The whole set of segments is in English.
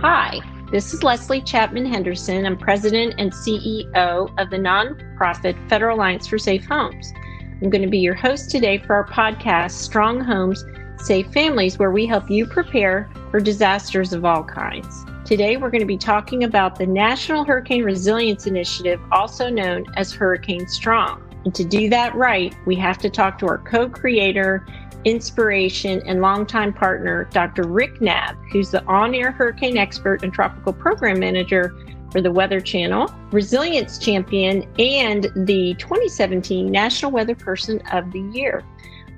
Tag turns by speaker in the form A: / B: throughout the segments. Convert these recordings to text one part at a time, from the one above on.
A: Hi, this is Leslie Chapman Henderson. I'm president and CEO of the nonprofit Federal Alliance for Safe Homes. I'm going to be your host today for our podcast, Strong Homes, Safe Families, where we help you prepare for disasters of all kinds. Today, we're going to be talking about the National Hurricane Resilience Initiative, also known as Hurricane Strong. And to do that right, we have to talk to our co creator inspiration, and longtime partner, Dr. Rick Knabb, who's the on air hurricane expert and tropical program manager for the Weather Channel, resilience champion, and the 2017 National Weather Person of the Year.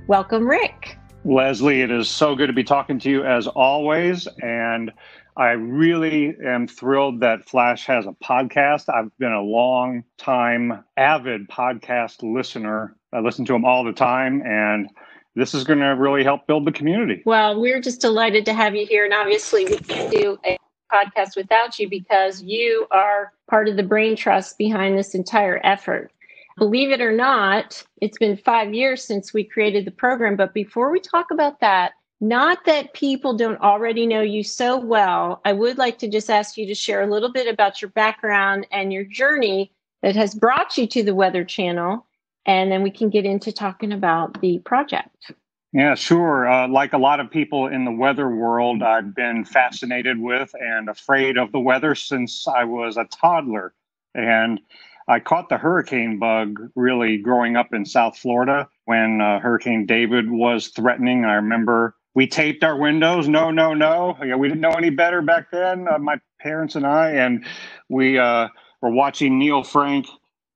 A: Welcome, Rick.
B: Leslie, it is so good to be talking to you as always. And I really am thrilled that Flash has a podcast. I've been a long time avid podcast listener. I listen to them all the time. And this is going to really help build the community.
A: Well, we're just delighted to have you here. And obviously, we can't do a podcast without you because you are part of the brain trust behind this entire effort. Believe it or not, it's been five years since we created the program. But before we talk about that, not that people don't already know you so well, I would like to just ask you to share a little bit about your background and your journey that has brought you to the Weather Channel and then we can get into talking about the project.
B: Yeah, sure. Uh, like a lot of people in the weather world, I've been fascinated with and afraid of the weather since I was a toddler. And I caught the hurricane bug really growing up in South Florida when uh, Hurricane David was threatening. I remember we taped our windows. No, no, no. Yeah, we didn't know any better back then, uh, my parents and I. And we uh, were watching Neil Frank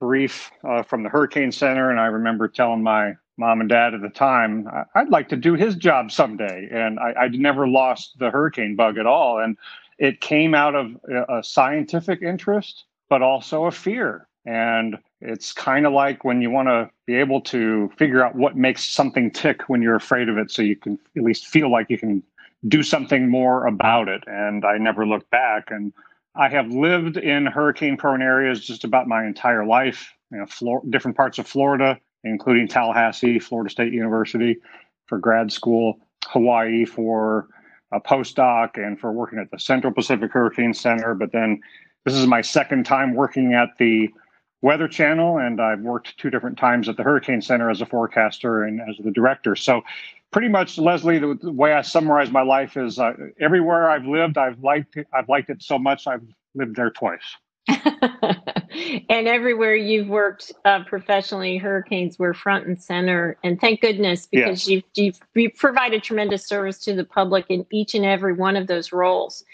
B: brief uh, from the Hurricane Center, and I remember telling my mom and dad at the time, I'd like to do his job someday. And I, I never lost the hurricane bug at all. And it came out of a scientific interest, but also a fear. And it's kind of like when you want to be able to figure out what makes something tick when you're afraid of it, so you can at least feel like you can do something more about it. And I never looked back. And I have lived in hurricane prone areas just about my entire life, you know, different parts of Florida, including Tallahassee, Florida State University for grad school, Hawaii for a postdoc, and for working at the Central Pacific Hurricane Center. But then this is my second time working at the Weather Channel, and I've worked two different times at the Hurricane Center as a forecaster and as the director. So pretty much, Leslie, the, the, way I summarize my life is uh, everywhere I've lived, I've liked it, I've liked it so much I've lived there twice.
A: and everywhere you've worked uh, professionally, hurricanes were front and center. And thank goodness because yes. you've, you've, you've provided tremendous service to the public in each and every one of those roles.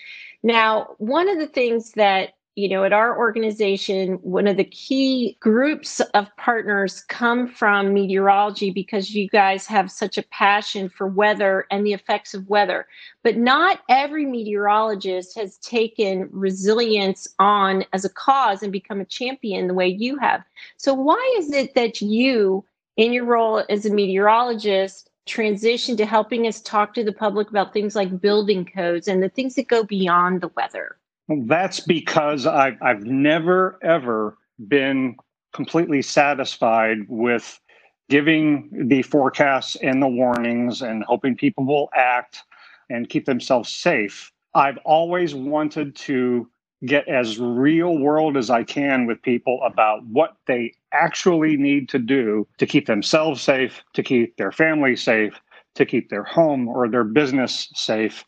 A: Now, one of the things that you know, at our organization, one of the key groups of partners come from meteorology because you guys have such a passion for weather and the effects of weather. But not every meteorologist has taken resilience on as a cause and become a champion the way you have. So, why is it that you, in your role as a meteorologist, transition to helping us talk to the public about things like building codes and the things that go beyond the weather?
B: That's because I've, I've never, ever been completely satisfied with giving the forecasts and the warnings and hoping people will act and keep themselves safe. I've always wanted to get as real world as I can with people about what they actually need to do to keep themselves safe, to keep their family safe, to keep their home or their business safe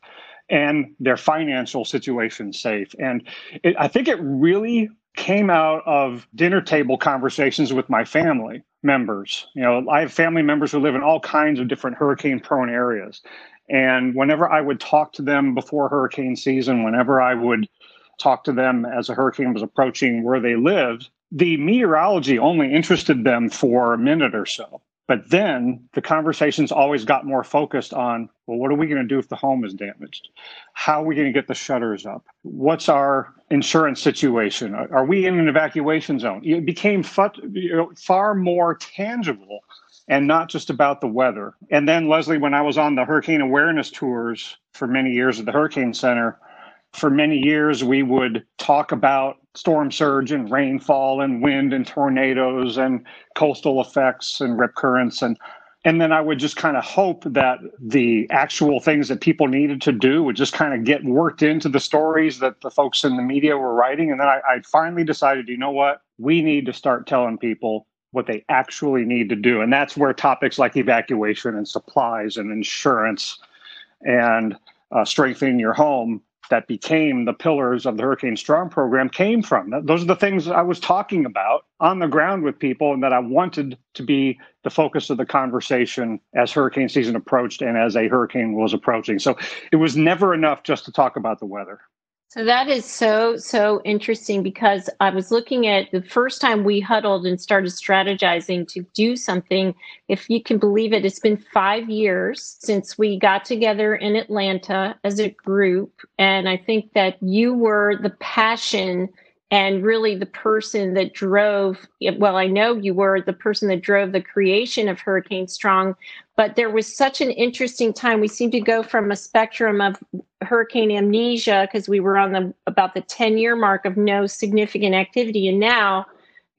B: and their financial situation safe. And it, I think it really came out of dinner table conversations with my family members. You know, I have family members who live in all kinds of different hurricane prone areas. And whenever I would talk to them before hurricane season, whenever I would talk to them as a hurricane was approaching where they lived, the meteorology only interested them for a minute or so. But then the conversations always got more focused on well, what are we going to do if the home is damaged? How are we going to get the shutters up? What's our insurance situation? Are we in an evacuation zone? It became far more tangible and not just about the weather. And then, Leslie, when I was on the hurricane awareness tours for many years at the Hurricane Center, for many years we would talk about storm surge and rainfall and wind and tornadoes and coastal effects and rip currents and and then I would just kind of hope that the actual things that people needed to do would just kind of get worked into the stories that the folks in the media were writing. And then I, I finally decided, you know what? We need to start telling people what they actually need to do. And that's where topics like evacuation and supplies and insurance and uh, strengthening your home that became the pillars of the Hurricane Strong program came from. Those are the things I was talking about on the ground with people and that I wanted to be the focus of the conversation as hurricane season approached and as a hurricane was approaching. So it was never enough just to talk about the weather.
A: So that is so, so interesting because I was looking at the first time we huddled and started strategizing to do something. If you can believe it, it's been five years since we got together in Atlanta as a group. And I think that you were the passion and really the person that drove well i know you were the person that drove the creation of hurricane strong but there was such an interesting time we seemed to go from a spectrum of hurricane amnesia because we were on the about the 10 year mark of no significant activity and now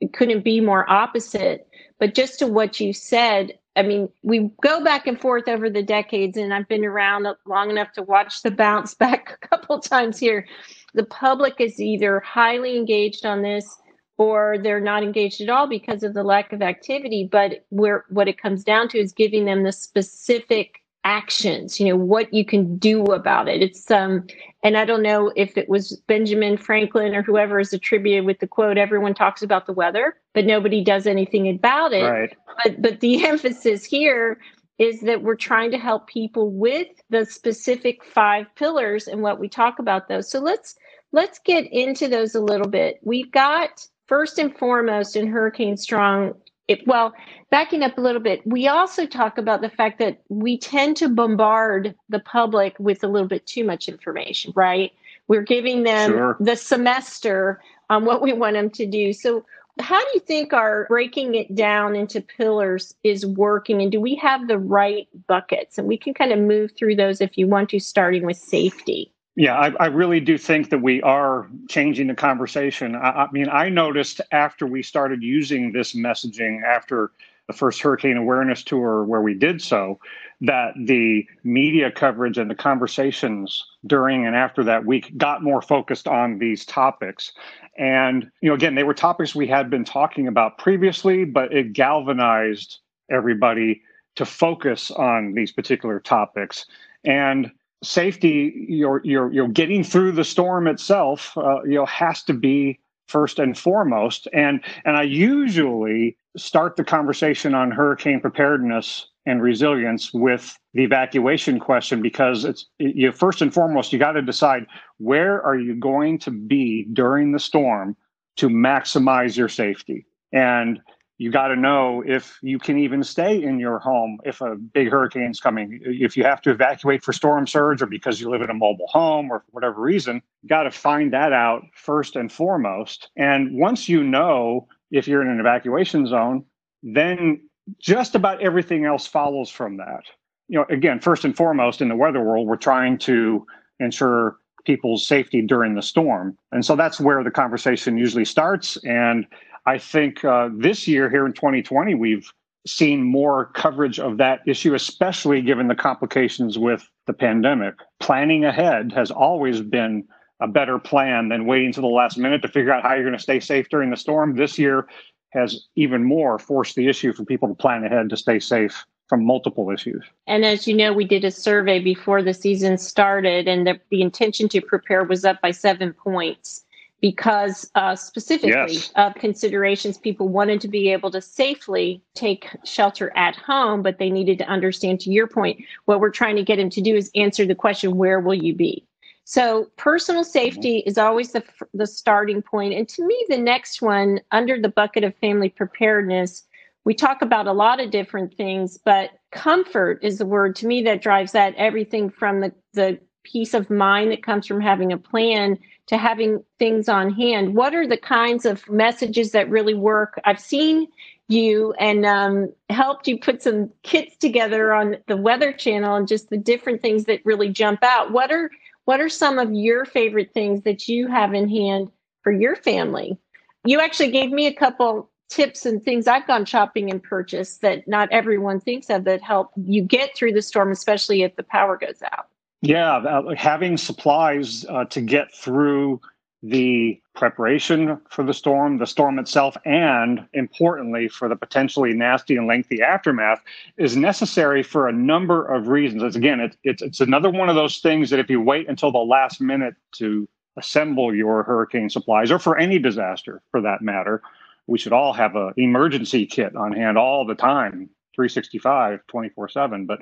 A: it couldn't be more opposite. But just to what you said I mean, we go back and forth over the decades, and I've been around long enough to watch the bounce back a couple times here. The public is either highly engaged on this or they're not engaged at all because of the lack of activity. But where what it comes down to is giving them the specific actions you know what you can do about it it's um and i don't know if it was benjamin franklin or whoever is attributed with the quote everyone talks about the weather but nobody does anything about it
B: right.
A: but but the emphasis here is that we're trying to help people with the specific five pillars and what we talk about those so let's let's get into those a little bit. We've got first and foremost in Hurricane Strong. It, well, backing up a little bit, we also talk about the fact that we tend to bombard the public with a little bit too much information, right? We're giving them sure. the semester on what we want them to do. So, how do you think our breaking it down into pillars is working? And do we have the right buckets? And we can kind of move through those if you want to, starting with safety.
B: Yeah, I, I, really do think that we are changing the conversation. I, I, mean, I noticed after we started using this messaging after the first hurricane awareness tour where we did so, that the media coverage and the conversations during and after that week got more focused on these topics. And, you know, again, they were topics we had been talking about previously, but it galvanized everybody to focus on these particular topics. And safety, you're you're you're getting through the storm itself, uh, you know, has to be first and foremost. And and I usually start the conversation on hurricane preparedness and resilience with the evacuation question because it's you first and foremost you got to decide where are you going to be during the storm to maximize your safety and you got to know if you can even stay in your home if a big hurricane's coming. If you have to evacuate for storm surge or because you live in a mobile home or for whatever reason, you got to find that out first and foremost. And once you know if you're in an evacuation zone, then just about everything else follows from that. You know, again, first and foremost in the weather world, we're trying to ensure people's safety during the storm. And so that's where the conversation usually starts. And I think uh, this year here in 2020, we've seen more coverage of that issue, especially given the complications with the pandemic. Planning ahead has always been a better plan than waiting to the last minute to figure out how you're going to stay safe during the storm. This year has even more forced the issue for people to plan ahead to stay safe from multiple issues.
A: And as you know, we did a survey before the season started, and the, the intention to prepare was up by seven points because uh, specifically yes. of considerations people wanted to be able to safely take shelter at home but they needed to understand to your point what we're trying to get them to do is answer the question where will you be so personal safety mm-hmm. is always the, the starting point and to me the next one under the bucket of family preparedness we talk about a lot of different things but comfort is the word to me that drives that everything from the, the peace of mind that comes from having a plan to having things on hand. What are the kinds of messages that really work? I've seen you and um, helped you put some kits together on the Weather Channel and just the different things that really jump out. What are what are some of your favorite things that you have in hand for your family? You actually gave me a couple tips and things I've gone shopping and purchased that not everyone thinks of that help you get through the storm, especially if the power goes out.
B: Yeah, uh, having supplies uh, to get through the preparation for the storm, the storm itself, and importantly, for the potentially nasty and lengthy aftermath is necessary for a number of reasons. It's, again, it's, it's, it's another one of those things that if you wait until the last minute to assemble your hurricane supplies, or for any disaster for that matter, we should all have an emergency kit on hand all the time, 365, 24 7. But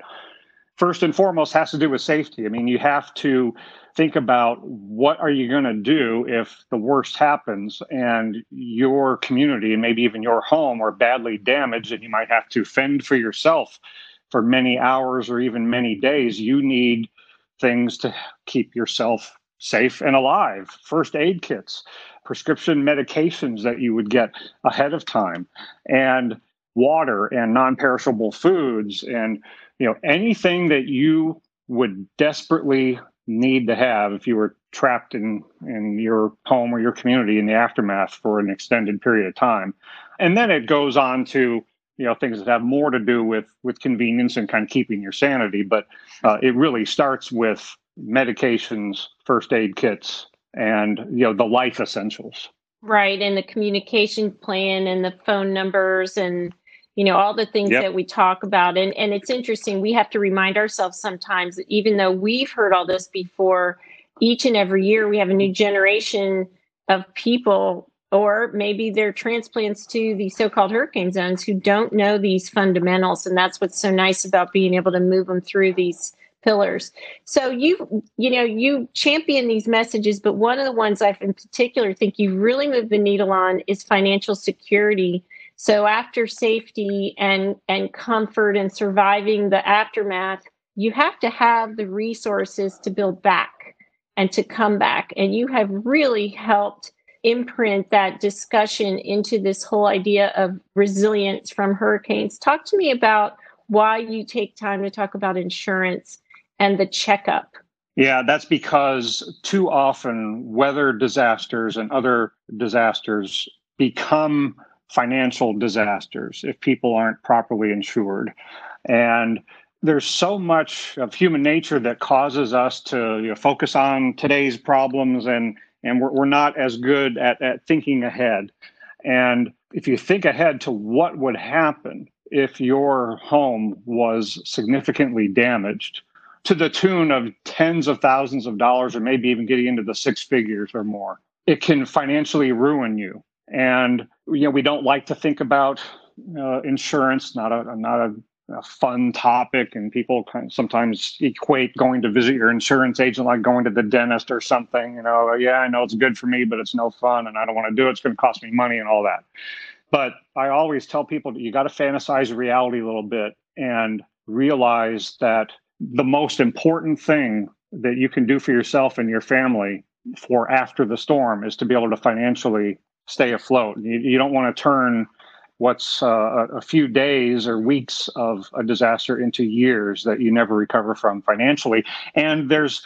B: first and foremost has to do with safety. I mean, you have to think about what are you going to do if the worst happens and your community and maybe even your home are badly damaged and you might have to fend for yourself for many hours or even many days. You need things to keep yourself safe and alive. First aid kits, prescription medications that you would get ahead of time, and water and non-perishable foods and you know anything that you would desperately need to have if you were trapped in in your home or your community in the aftermath for an extended period of time. And then it goes on to you know things that have more to do with with convenience and kind of keeping your sanity. But uh, it really starts with medications first aid kits and you know the life essentials.
A: Right and the communication plan and the phone numbers and you know all the things yep. that we talk about. And and it's interesting we have to remind ourselves sometimes that even though we've heard all this before each and every year we have a new generation of people or maybe they're transplants to the so-called hurricane zones who don't know these fundamentals. And that's what's so nice about being able to move them through these pillars. So you you know you champion these messages but one of the ones i in particular think you really move the needle on is financial security so after safety and and comfort and surviving the aftermath, you have to have the resources to build back and to come back. And you have really helped imprint that discussion into this whole idea of resilience from hurricanes. Talk to me about why you take time to talk about insurance and the checkup.
B: Yeah, that's because too often weather disasters and other disasters become financial disasters if people aren't properly insured. And there's so much of human nature that causes us to you know, focus on today's problems and and we're, we're not as good at, at thinking ahead and if you think ahead to what would happen if your home was significantly damaged to the tune of tens of thousands of dollars or maybe even getting into the six figures or more it can financially ruin you and you know we don't like to think about uh, insurance not a not a, a, fun topic and people kind of sometimes equate going to visit your insurance agent like going to the dentist or something you know yeah i know it's good for me but it's no fun and i don't want to do it. It's going to cost me money and all that. But i always tell people you got to fantasize reality a little bit and realize that the most important thing that you can do for yourself and your family for after the storm is to be able to financially stay afloat. You, you don't want to turn what's uh, a few days or weeks of a disaster into years that you never recover from financially. And there's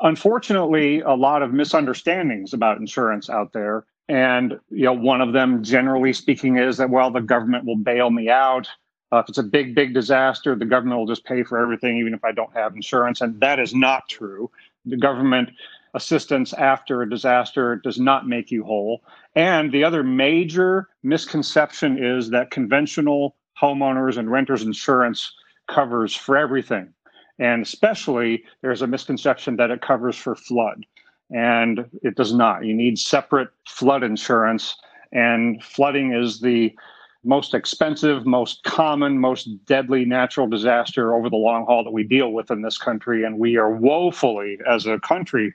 B: unfortunately a lot of misunderstandings about insurance out there. And you know, one of them, generally speaking, is that well, the government will bail me out. Uh, if it's a big, big disaster, the government will just pay for everything, even if I don't have insurance. And that is not true. The government assistance after a disaster does not make you whole. And the other major misconception is that conventional homeowners and renters insurance covers for everything. And especially, there's a misconception that it covers for flood. And it does not. You need separate flood insurance. And flooding is the most expensive, most common, most deadly natural disaster over the long haul that we deal with in this country. And we are woefully, as a country,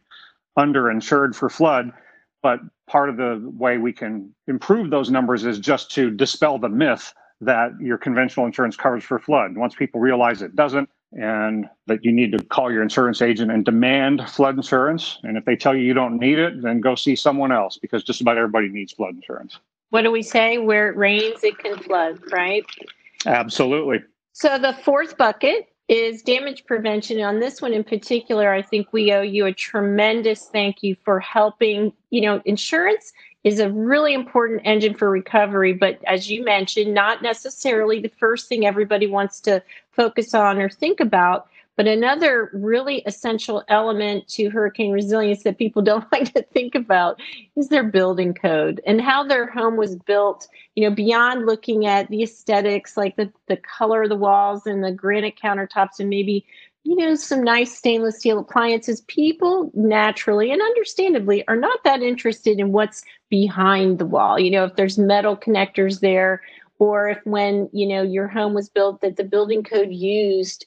B: underinsured for flood. But part of the way we can improve those numbers is just to dispel the myth that your conventional insurance covers for flood. Once people realize it doesn't, and that you need to call your insurance agent and demand flood insurance. And if they tell you you don't need it, then go see someone else because just about everybody needs flood insurance.
A: What do we say? Where it rains, it can flood, right?
B: Absolutely.
A: So the fourth bucket is damage prevention. And on this one in particular, I think we owe you a tremendous thank you for helping. You know, insurance is a really important engine for recovery, but as you mentioned, not necessarily the first thing everybody wants to focus on or think about. But another really essential element to hurricane resilience that people don't like to think about is their building code and how their home was built, you know, beyond looking at the aesthetics, like the, the color of the walls and the granite countertops and maybe, you know, some nice stainless steel appliances. People naturally and understandably are not that interested in what's behind the wall. You know, if there's metal connectors there, or if when you know your home was built that the building code used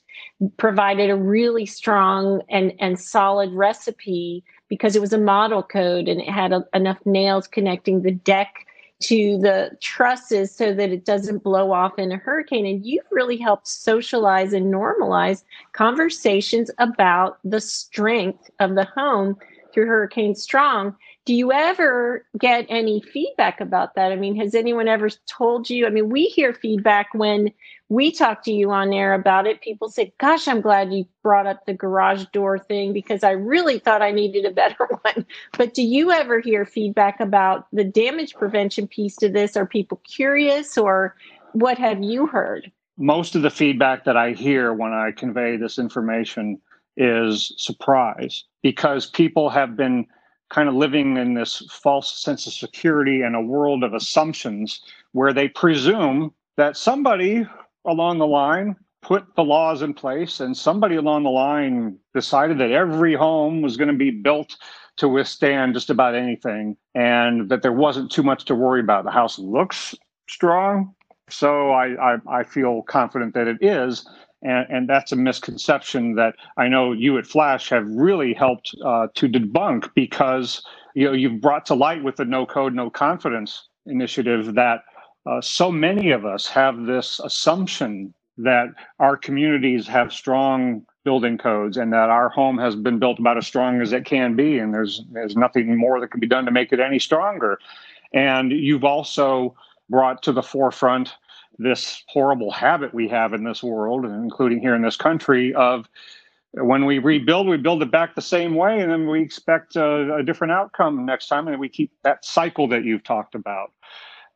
A: provided a really strong and and solid recipe because it was a model code and it had a, enough nails connecting the deck to the trusses so that it doesn't blow off in a hurricane. And you've really helped socialize and normalize conversations about the strength of the home through hurricane strong do you ever get any feedback about that? I mean, has anyone ever told you? I mean, we hear feedback when we talk to you on air about it. People say, Gosh, I'm glad you brought up the garage door thing because I really thought I needed a better one. But do you ever hear feedback about the damage prevention piece to this? Are people curious or what have you heard?
B: Most of the feedback that I hear when I convey this information is surprise because people have been kind of living in this false sense of security and a world of assumptions where they presume that somebody along the line put the laws in place and somebody along the line decided that every home was going to be built to withstand just about anything and that there wasn't too much to worry about. The house looks strong, so I, I, I feel confident that it is. And, and, that's a misconception that I know you at Flash have really helped uh, to debunk because you know you've brought to light with the No Code No Confidence initiative that uh, so many of us have this assumption that our communities have strong building codes and that our home has been built about as strong as it can be and there's there's nothing more that can be done to make it any stronger. And you've also brought to the forefront this horrible habit we have in this world, including here in this country, of when we rebuild, we build it back the same way, and then we expect a, a different outcome next time, and we keep that cycle that you've talked about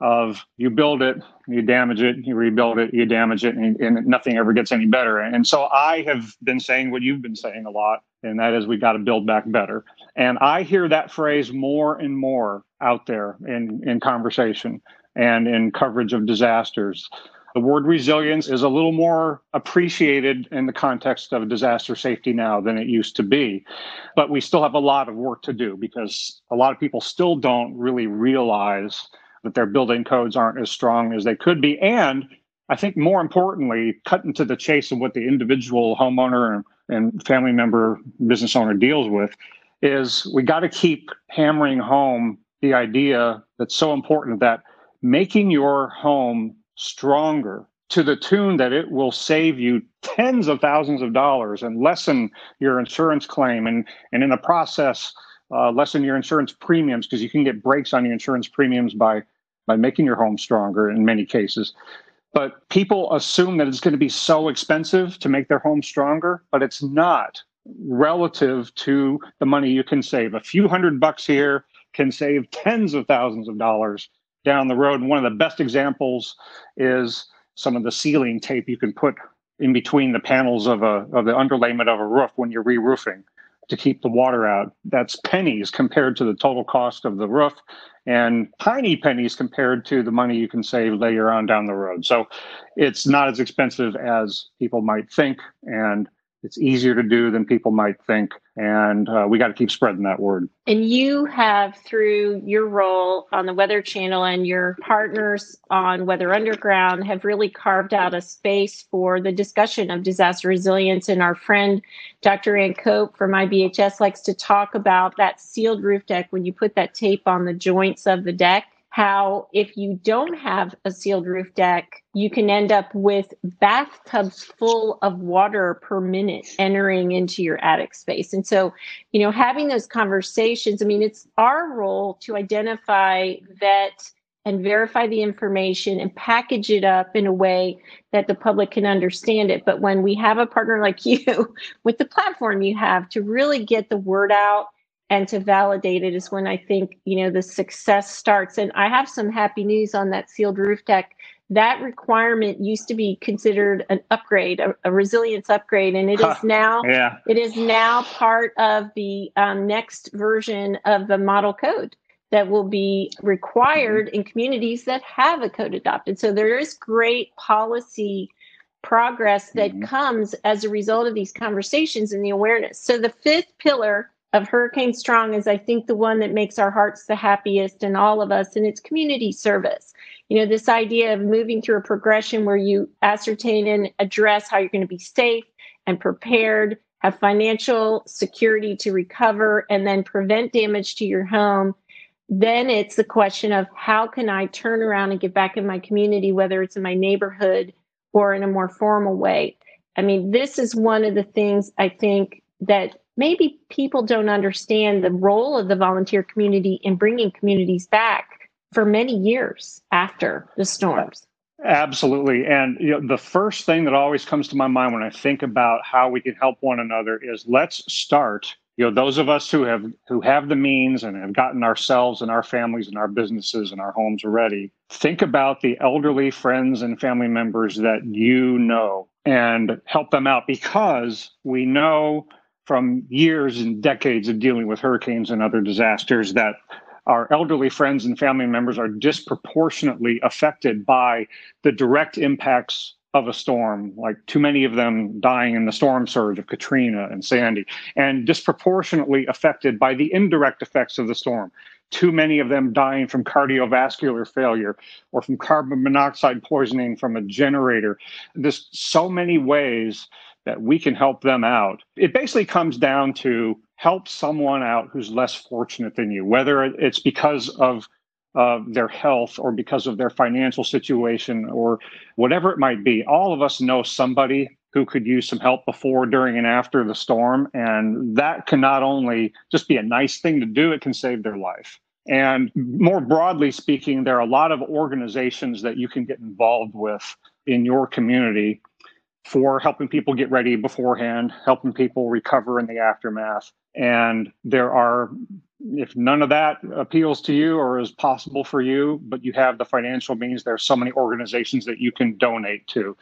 B: of you build it, you damage it, you rebuild it, you damage it, and, and, nothing ever gets any better. And so I have been saying what you've been saying a lot, and that is we got to build back better. And I hear that phrase more and more out there in, in conversation and in coverage of disasters. The word resilience is a little more appreciated in the context of disaster safety now than it used to be. But we still have a lot of work to do because a lot of people still don't really realize that their building codes aren't as strong as they could be. And I think more importantly, cutting to the chase of what the individual homeowner and family member, business owner deals with is we got to keep hammering home the idea that's so important that making your home stronger to the tune that it will save you tens of thousands of dollars and lessen your insurance claim and and in the process uh, lessen your insurance premiums because you can get breaks on your insurance premiums by by making your home stronger in many cases. But people assume that it's going to be so expensive to make their home stronger but it's not relative to the money you can save a few hundred bucks here can save tens of thousands of dollars down the road. And one of the best examples is some of the sealing tape you can put in between the panels of a of the underlayment of a roof when you're re-roofing to keep the water out. That's pennies compared to the total cost of the roof and tiny pennies compared to the money you can save later on down the road. So it's not as expensive as people might think and it's easier to do than people might think. And uh, we got to keep spreading that word.
A: And you have, through your role on the Weather Channel and your partners on Weather Underground, have really carved out a space for the discussion of disaster resilience. And our friend, Dr. Anne Cope from IBHS, likes to talk about that sealed roof deck when you put that tape on the joints of the deck how if you don't have a sealed roof deck, you can end up with bathtubs full of water per minute entering into your attic space. And so, you know, having those conversations, I mean, it's our role to identify, vet, and verify the information and package it up in a way that the public can understand it. But when we have a partner like you with the platform you have to really get the word out and to validate it is when I think, you know, the success starts. And I have some happy news on that sealed roof deck. That requirement used to be considered an upgrade, a, a resilience upgrade, and it is now
B: yeah.
A: it is now part of the um, next version of the model code that will be required mm-hmm. in communities that have a code adopted. So there is great policy progress that mm-hmm. comes as a result of these conversations and the awareness. So the fifth pillar of Hurricane Strong is, I think, the one that makes our hearts the happiest in all of us, and it's community service. You know, this idea of moving through a progression where you ascertain and address how you're going to be safe and prepared, have financial security to recover, and then prevent damage to your home. Then it's the question of how can I turn around and get back in my community, whether it's in my neighborhood or in a more formal way. I mean, this is one of the things I think that maybe people don't understand the role of the volunteer community in bringing communities back for many years after the storms.
B: Absolutely. And you know, the first thing that always comes to my mind when I think about how we can help one another is let's start, you know, those of us who have who have the means and have gotten ourselves and our families and our businesses and our homes ready, think about the elderly friends and family members that you know and help them out because we know from years and decades of dealing with hurricanes and other disasters that our elderly friends and family members are disproportionately affected by the direct impacts of a storm, like too many of them dying in the storm surge of Katrina and Sandy, and disproportionately affected by the indirect effects of the storm. Too many of them dying from cardiovascular failure or from carbon monoxide poisoning from a generator. There's so many ways that we can help them out. It basically comes down to help someone out who's less fortunate than you, whether it's because of uh, their health or because of their financial situation or whatever it might be. All of us know somebody who could use some help before, during, and after the storm. And that can not only just be a nice thing to do, it can save their life. And more broadly speaking, there are a lot of organizations that you can get involved with in your community for helping people get ready beforehand, helping people recover in the aftermath. And there are, if none of that appeals to you or is possible for you, but you have the financial means, there are so many organizations that you can donate to.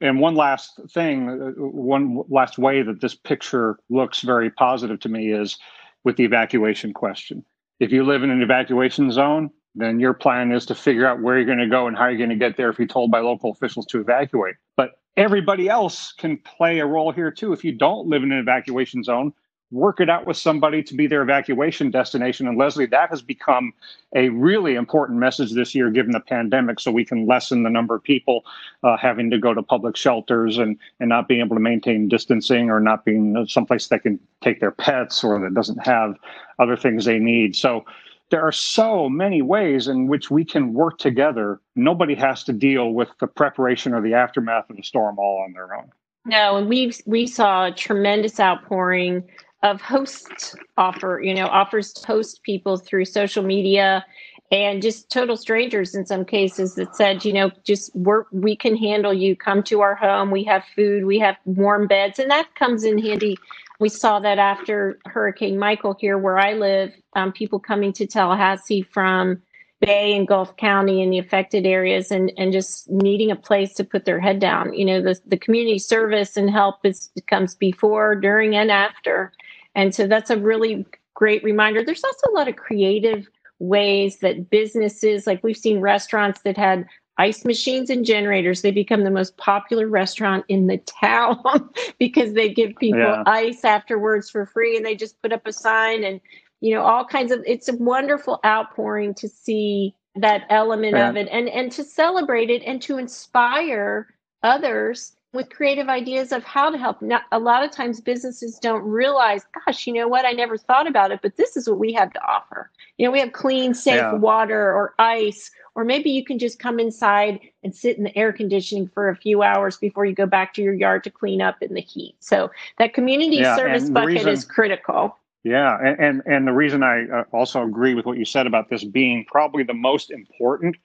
B: And one last thing, uh, one last way that this picture looks very positive to me is with the evacuation question. If you live in an evacuation zone, then your plan is to figure out where you're going to go and how you're going to get there if you're told by local officials to evacuate. But everybody else can play a role here too. If you don't live in an evacuation zone, work it out with somebody to be their evacuation destination. And Leslie, that has become a really important message this year, given the pandemic, so we can lessen the number of people uh, having to go to public shelters and, and not being able to maintain distancing or not being someplace that can take their pets or that doesn't have other things they need. So there are so many ways in which we can work together. Nobody has to deal with the preparation or the aftermath of the storm all on their own.
A: No, and we we saw a tremendous outpouring of host offer, you know, offers to host people through social media and just total strangers in some cases that said, you know, just work, we can handle you. Come to our home. We have food. We have warm beds, and that comes in handy we saw that after Hurricane Michael here, where I live, um, people coming to Tallahassee from Bay and Gulf County and the affected areas and, and just needing a place to put their head down. You know, the, the community service and help is, comes before, during, and after. And so that's a really great reminder. There's also a lot of creative ways that businesses, like we've seen restaurants that had ice machines and generators they become the most popular restaurant in the town because they give people yeah. ice afterwards for free and they just put up a sign and you know all kinds of it's a wonderful outpouring to see that element yeah. of it and and to celebrate it and to inspire others with creative ideas of how to help. Not, a lot of times businesses don't realize, gosh, you know what? I never thought about it, but this is what we have to offer. You know, we have clean, safe yeah. water or ice, or maybe you can just come inside and sit in the air conditioning for a few hours before you go back to your yard to clean up in the heat. So that community yeah, service bucket reason, is critical.
B: Yeah, and, and, and the reason I uh, also agree with what you said about this being probably the most important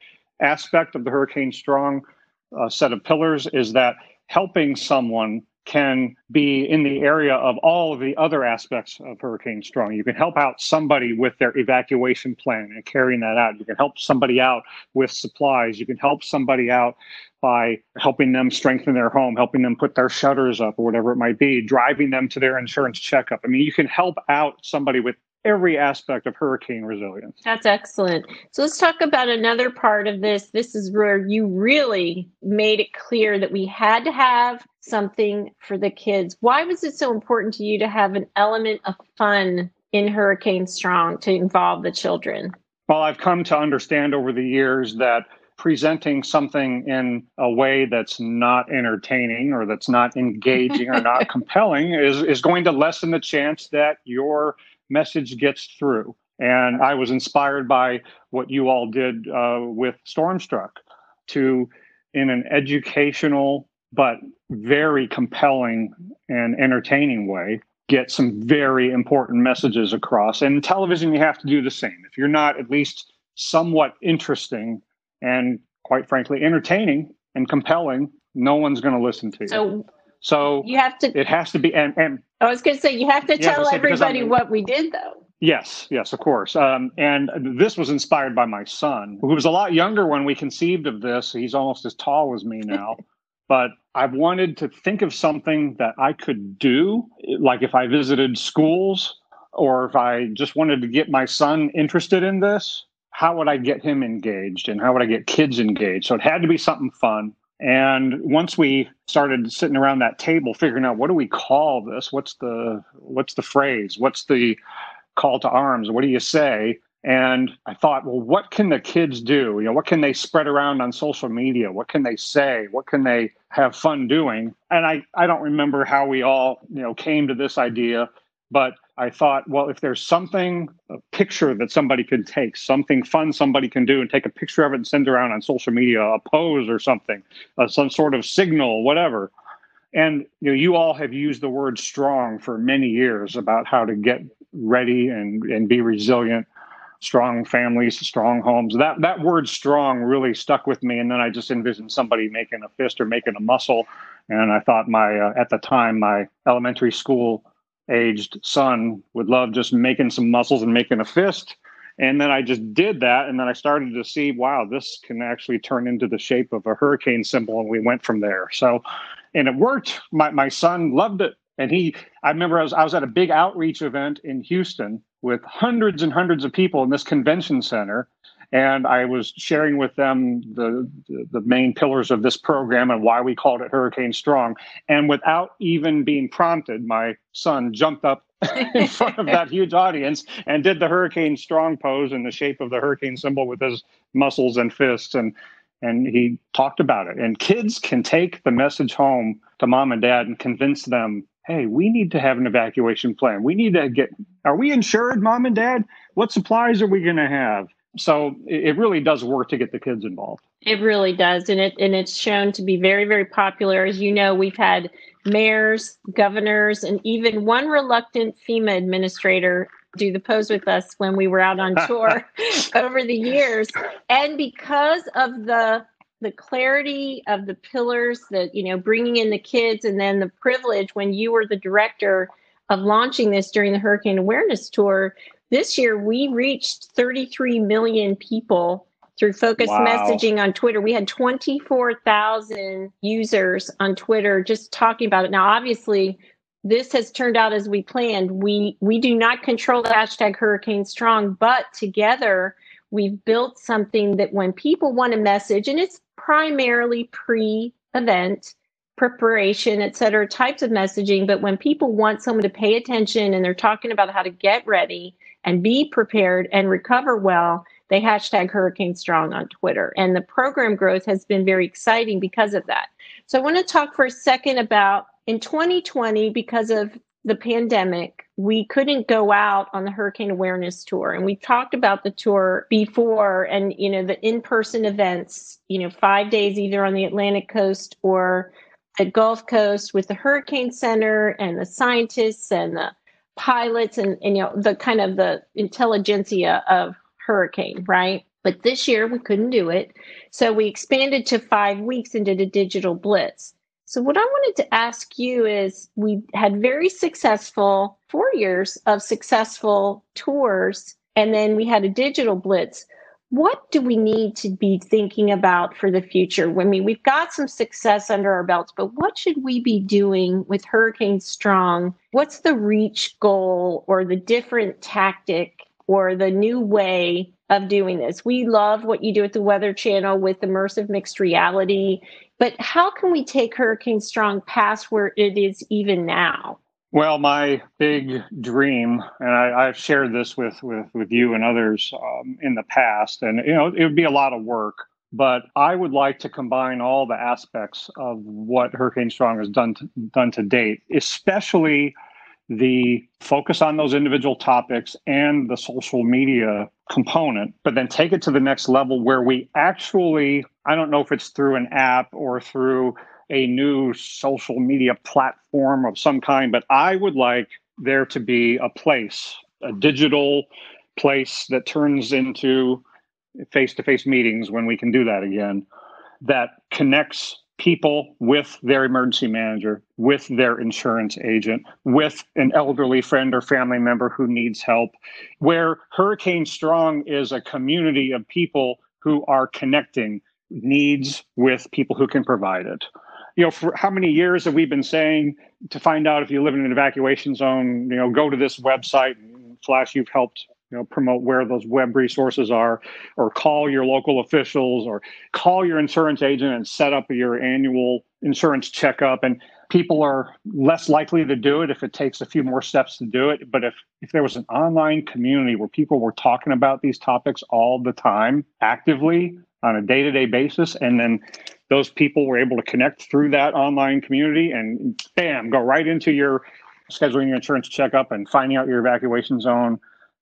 B: aspect of the Hurricane Strong uh, set of pillars is that helping someone can be in the area of all of the other aspects of Hurricane Strong. You can help out somebody with their evacuation plan and carrying that out. You can help somebody out with supplies. You can help somebody out by helping them strengthen their home, helping them put their shutters up or whatever it might be, driving them to their insurance checkup. I mean, you can help out somebody with every aspect of hurricane resilience.
A: That's excellent. So let's talk about another part of this. This is where you really made it clear that we had to have something for the kids. Why was it so important to you to have an element of fun in Hurricane Strong to involve the children?
B: Well, I've come to understand over the years that presenting something in a way that's not entertaining or that's not engaging or not compelling is, is going to lessen the chance that your message gets through. And I was inspired by what you all did uh, with Stormstruck to, in an educational but very compelling and entertaining way, get some very important messages across. And in television, you have to do the same. If you're not at least somewhat interesting and, quite frankly, entertaining and compelling, no one's going to listen to you.
A: So
B: so
A: you have to.
B: It has to be, and, and
A: I was going to say you have to tell everybody what we did, though.
B: Yes, yes, of course. Um, and this was inspired by my son, who was a lot younger when we conceived of this. He's almost as tall as me now. but I've wanted to think of something that I could do, like if I visited schools or if I just wanted to get my son interested in this, how would I get him engaged and how would I get kids engaged? So it had to be something fun. And once we started sitting around that table figuring out what do we call this? What's the what's the phrase? What's the call to arms? What do you say? And I thought, well, what can the kids do? You know, what can they spread around on social media? What can they say? What can they have fun doing? And I, I don't remember how we all, you know, came to this idea, but I thought, well, if there's something, a picture that somebody could take, something fun somebody can do and take a picture of it and send around on social media, a pose or something, uh, some sort of signal, whatever. And you know, you all have used the word strong for many years about how to get ready and, and be resilient, strong families, strong homes. That that word strong really stuck with me. And then I just envisioned somebody making a fist or making a muscle. And I thought my uh, at the time my elementary school aged son would love just making some muscles and making a fist. And then I just did that. And then I started to see, wow, this can actually turn into the shape of a hurricane symbol. And we went from there. So, and it worked. My, my son loved it. And he, I remember I was, I was at a big outreach event in Houston with hundreds and hundreds of people in this convention center and I was sharing with them the, the, main pillars of this program and why we called it Hurricane Strong. And without even being prompted, my son jumped up in front of that huge audience and did the Hurricane Strong pose in the shape of the hurricane symbol with his muscles and fists and and he talked about it. And kids can take the message home to mom and dad and convince them hey, we need to have an evacuation plan. We need to get, are we insured, mom and dad? What supplies are we going to have? So it really does work to get the kids involved.
A: It really does, and it and it's shown to be very very popular. As you know, we've had mayors, governors, and even one reluctant FEMA administrator do the pose with us when we were out on tour over the years, and because of the the clarity of the pillars that you know bringing in the kids and then the privilege when you were the director of launching this during the hurricane awareness tour this year, we reached 33 million people through focused wow. messaging on Twitter. We had 24,000 users on Twitter just talking about it. Now, obviously, this has turned out as we planned. We we do not control the hashtag Hurricane Strong, but together we've built something that when people want a message, and it's primarily pre-event preparation, et cetera, types of messaging, but when people want someone to pay attention and they're talking about how to get ready, and be prepared and recover well, they hashtag Hurricane Strong on Twitter. And the program growth has been very exciting because of that. So I want to talk for a second about in 2020, because of the pandemic, we couldn't go out on the hurricane awareness tour. And we talked about the tour before and, you know, the in person events, you know, five days either on the Atlantic coast or the Gulf Coast with the Hurricane Center and the scientists and the pilots and, and you know the kind of the intelligentsia of hurricane, right? But this year we couldn't do it. So we expanded to five weeks and did a digital blitz. So, what I wanted to ask you is we had very successful four years of successful tours, and then we had a digital blitz. What do we need to be thinking about for the future? I mean, we've got some success under our belts, but what should we be doing with Hurricane Strong? What's the reach goal or the different tactic or the new way of doing this. We love what you do at the Weather Channel with immersive mixed reality, but how can we take Hurricane Strong past where it is even now?
B: Well, my big dream, and I, have shared this with, with, with you and others um, in the past, and you know it would be a lot of work, but I would like to combine all the aspects of what Hurricane Strong has done to, done to date, especially the focus on those individual topics and the social media component, but then take it to the next level where we actually, I don't know if it's through an app or through a new social media platform of some kind, but I would like there to be a place, a digital place that turns into face to face meetings when we can do that again, that connects people with their emergency manager, with their insurance agent, with an elderly friend or family member who needs help, where Hurricane Strong is a community of people who are connecting needs with people who can provide it. You know, for how many years have we been saying to find out if you live in an evacuation zone, you know, go to this website, Flash, you've helped you know promote where those web resources are or call your local officials or call your insurance agent and set up your annual insurance checkup. And people are less likely to do it if it takes a few more steps to do it. But if if there was an online community where people were talking about these topics all the time actively on a day-to-day basis. And then those people were able to connect through that online community and bam go right into your scheduling your insurance checkup and finding out your evacuation zone.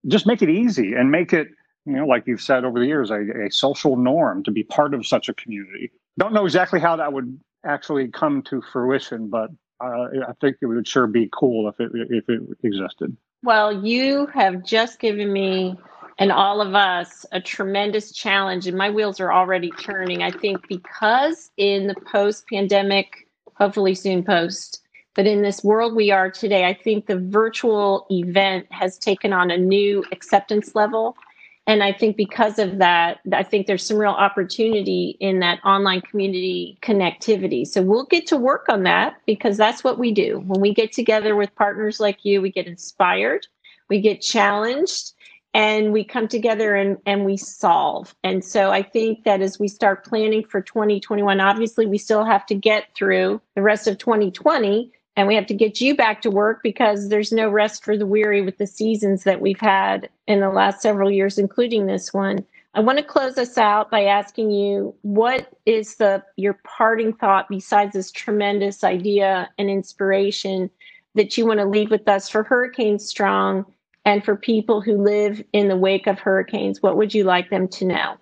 B: Just make it easy and make it you know like you've said over the years a, a social norm to be part of such a community. Don't know exactly how that would actually come to fruition but uh, i think it would sure be cool if it if it existed.
A: Well you have just given me and all of us a tremendous challenge and my wheels are already turning i think because in the post pandemic hopefully soon post but in this world we are today, I think the virtual event has taken on a new acceptance level. And I think because of that, I think there's some real opportunity in that online community connectivity. So we'll get to work on that because that's what we do. When we get together with partners like you, we get inspired, we get challenged, and we come together and, and we solve. And so I think that as we start planning for 2021, obviously we still have to get through the rest of 2020 and we have to get you back to work because there's no rest for the weary with the seasons that we've had in the last several years including this one i want to close us out by asking you what is the your parting thought besides this tremendous idea and inspiration that you want to leave with us for hurricane strong and for people who live in the wake of hurricanes what would you like them to know?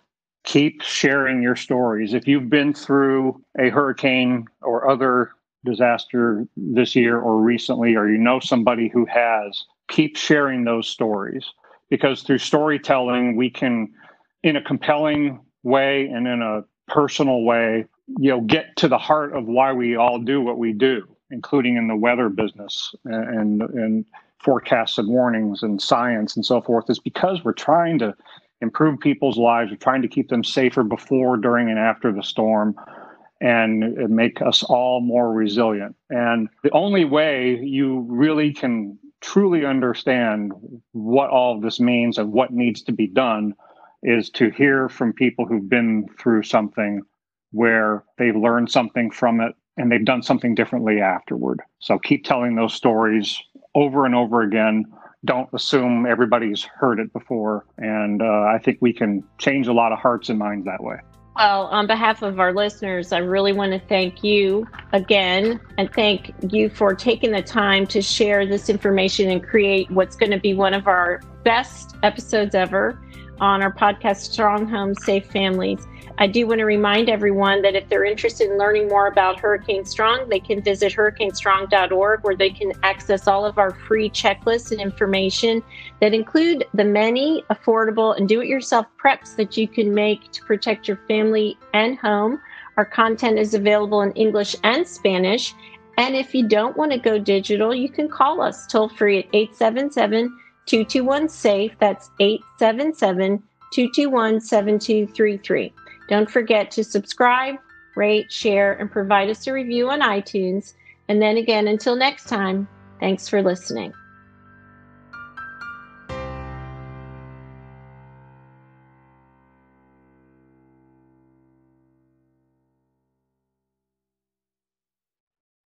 B: Keep sharing your stories. If you've been through a hurricane or other disaster this year or recently, or you know somebody who has, keep sharing those stories. Because through storytelling, we can, in a compelling way and in a personal way, you know, get to the heart of why we all do what we do, including in the weather business and and forecasts and warnings and science and so forth. Is because we're trying to improve people's lives. We're trying to keep them safer before, during, and after the storm and make us all more resilient. And the only way you really can truly understand what all of this means and what needs to be done is to hear from people who've been through something where they've learned something from it and they've done something differently afterward. So keep telling those stories over and over again. Don't assume everybody's heard it before. And uh, I think we can change a lot of hearts and minds that way.
A: Well, on behalf of our listeners, I really want to thank you again and thank you for taking the time to share this information and create what's going to be one of our best episodes ever on our podcast, Strong Homes, Safe Families. I do want to remind everyone that if they're interested in learning more about Hurricane Strong, they can visit hurricanestrong.org where they can access all of our free checklists and information that include the many affordable and do it yourself preps that you can make to protect your family and home. Our content is available in English and Spanish. And if you don't want to go digital, you can call us toll free at 877 221 SAFE. That's 877 221 7233. Don't forget to subscribe, rate, share, and provide us a review on iTunes. And then again, until next time, thanks for listening.